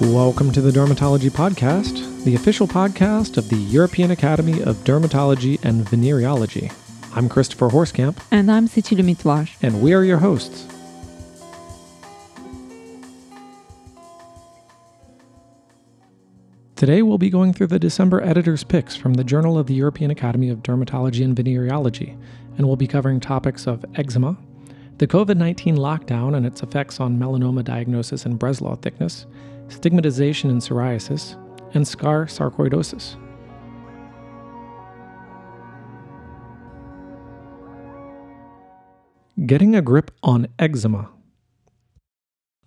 Welcome to the Dermatology Podcast, the official podcast of the European Academy of Dermatology and Venereology. I'm Christopher Horskamp, And I'm Seçil Mitvar. and we are your hosts. Today we'll be going through the December editor's picks from the Journal of the European Academy of Dermatology and Venereology, and we'll be covering topics of eczema, the COVID 19 lockdown and its effects on melanoma diagnosis and Breslow thickness, stigmatization in psoriasis, and scar sarcoidosis. Getting a grip on eczema.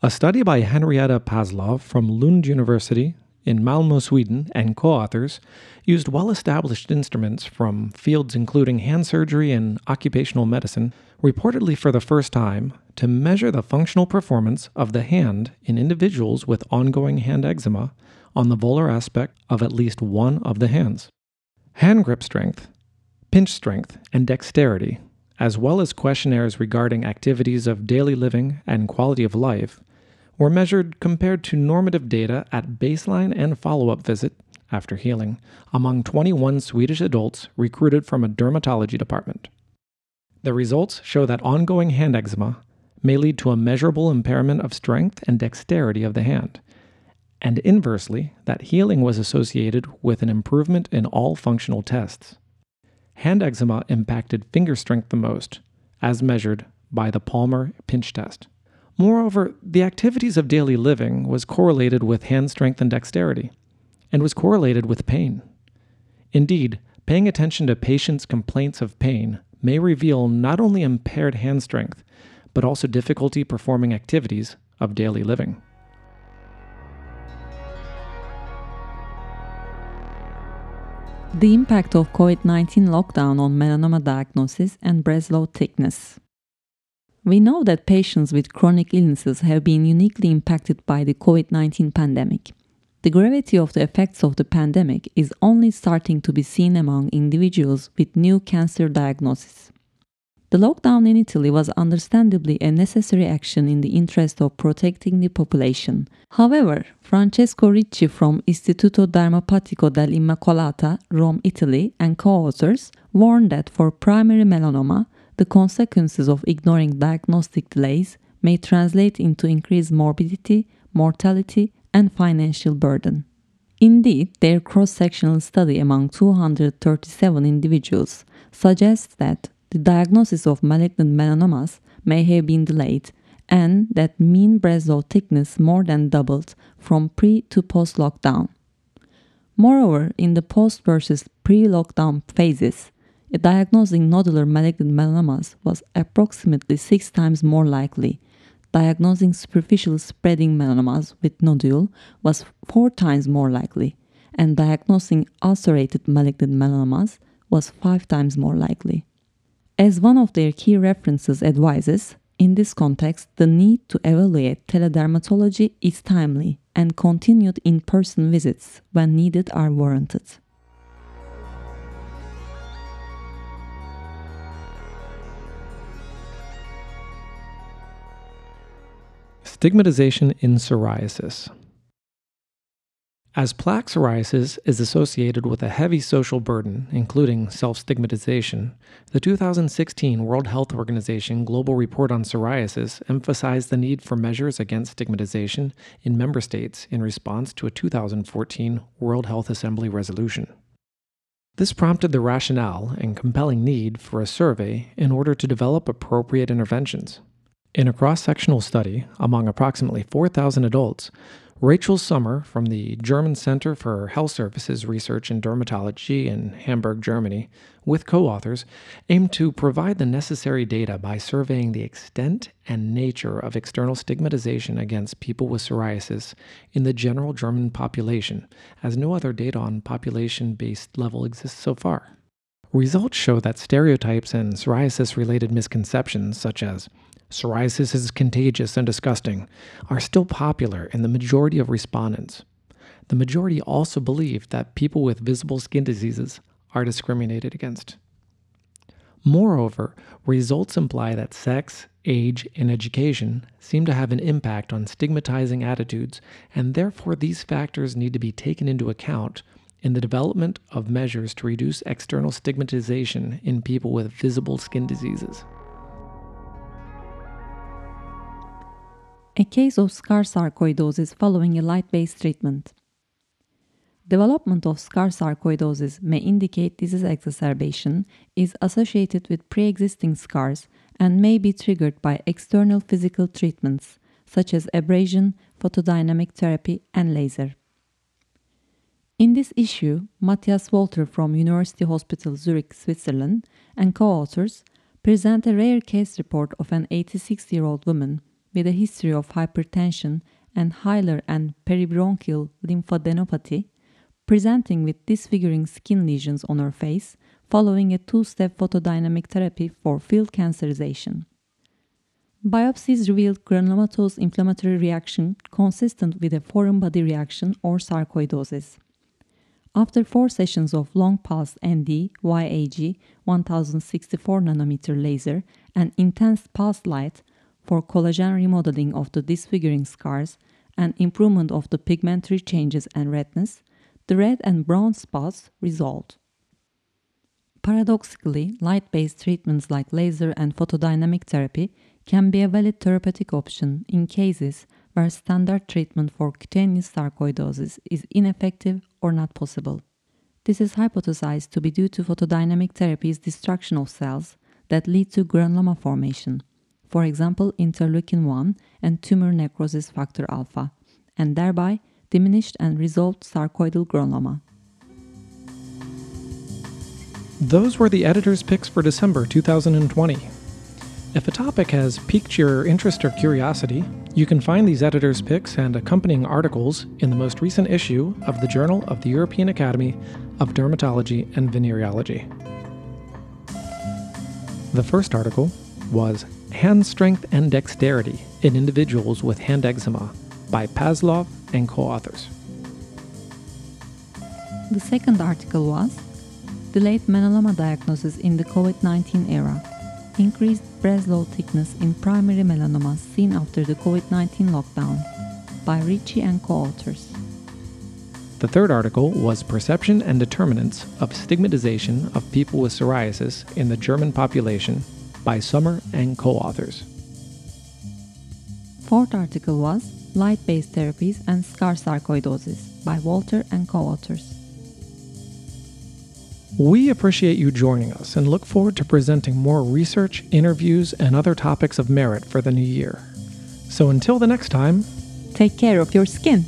A study by Henrietta Paslov from Lund University in Malmö, Sweden, and co authors used well established instruments from fields including hand surgery and occupational medicine, reportedly for the first time, to measure the functional performance of the hand in individuals with ongoing hand eczema on the volar aspect of at least one of the hands. Hand grip strength, pinch strength, and dexterity, as well as questionnaires regarding activities of daily living and quality of life, were measured compared to normative data at baseline and follow up visit after healing among 21 Swedish adults recruited from a dermatology department. The results show that ongoing hand eczema may lead to a measurable impairment of strength and dexterity of the hand, and inversely, that healing was associated with an improvement in all functional tests. Hand eczema impacted finger strength the most, as measured by the palmar pinch test. Moreover, the activities of daily living was correlated with hand strength and dexterity, and was correlated with pain. Indeed, paying attention to patients' complaints of pain may reveal not only impaired hand strength, but also difficulty performing activities of daily living. The impact of COVID 19 lockdown on melanoma diagnosis and Breslow thickness. We know that patients with chronic illnesses have been uniquely impacted by the COVID 19 pandemic. The gravity of the effects of the pandemic is only starting to be seen among individuals with new cancer diagnosis. The lockdown in Italy was understandably a necessary action in the interest of protecting the population. However, Francesco Ricci from Istituto Dermopatico dell'Immacolata, Rome, Italy, and co authors warned that for primary melanoma, the consequences of ignoring diagnostic delays may translate into increased morbidity, mortality, and financial burden. Indeed, their cross sectional study among 237 individuals suggests that the diagnosis of malignant melanomas may have been delayed and that mean Breslow thickness more than doubled from pre to post lockdown. Moreover, in the post versus pre lockdown phases, a diagnosing nodular malignant melanomas was approximately six times more likely. Diagnosing superficial spreading melanomas with nodule was four times more likely, and diagnosing ulcerated malignant melanomas was five times more likely. As one of their key references advises, in this context, the need to evaluate teledermatology is timely and continued in person visits when needed are warranted. Stigmatization in psoriasis. As plaque psoriasis is associated with a heavy social burden, including self stigmatization, the 2016 World Health Organization Global Report on Psoriasis emphasized the need for measures against stigmatization in member states in response to a 2014 World Health Assembly resolution. This prompted the rationale and compelling need for a survey in order to develop appropriate interventions. In a cross sectional study among approximately 4,000 adults, Rachel Sommer from the German Center for Health Services Research in Dermatology in Hamburg, Germany, with co authors, aimed to provide the necessary data by surveying the extent and nature of external stigmatization against people with psoriasis in the general German population, as no other data on population based level exists so far. Results show that stereotypes and psoriasis related misconceptions, such as psoriasis is contagious and disgusting, are still popular in the majority of respondents. The majority also believe that people with visible skin diseases are discriminated against. Moreover, results imply that sex, age, and education seem to have an impact on stigmatizing attitudes, and therefore these factors need to be taken into account in the development of measures to reduce external stigmatization in people with visible skin diseases. A case of scar sarcoidosis following a light based treatment. Development of scar sarcoidosis may indicate disease exacerbation is associated with pre existing scars and may be triggered by external physical treatments such as abrasion, photodynamic therapy, and laser. In this issue, Matthias Walter from University Hospital Zurich, Switzerland, and co authors present a rare case report of an 86 year old woman with a history of hypertension and hilar and peribronchial lymphadenopathy, presenting with disfiguring skin lesions on her face following a two step photodynamic therapy for field cancerization. Biopsies revealed granulomatous inflammatory reaction consistent with a foreign body reaction or sarcoidosis. After four sessions of long pulse ND YAG 1064 nanometer laser and intense pulse light for collagen remodeling of the disfiguring scars and improvement of the pigmentary changes and redness, the red and brown spots resolved. Paradoxically, light based treatments like laser and photodynamic therapy can be a valid therapeutic option in cases where standard treatment for cutaneous sarcoidosis is ineffective or not possible. This is hypothesized to be due to photodynamic therapy's destruction of cells that lead to granuloma formation, for example, interleukin 1 and tumor necrosis factor alpha, and thereby diminished and resolved sarcoidal granuloma. Those were the editor's picks for December 2020. If a topic has piqued your interest or curiosity, you can find these editor's picks and accompanying articles in the most recent issue of the Journal of the European Academy of Dermatology and Venereology. The first article was Hand Strength and Dexterity in Individuals with Hand Eczema by Pazlov and co authors. The second article was Delayed Melanoma Diagnosis in the COVID 19 Era Increased Breslow Thickness in Primary Melanomas Seen After the COVID 19 Lockdown by Ricci and co authors. The third article was Perception and Determinants of Stigmatization of People with Psoriasis in the German Population by Sommer and co authors. Fourth article was Light Based Therapies and Scar Sarcoidosis by Walter and co authors. We appreciate you joining us and look forward to presenting more research, interviews, and other topics of merit for the new year. So until the next time, take care of your skin.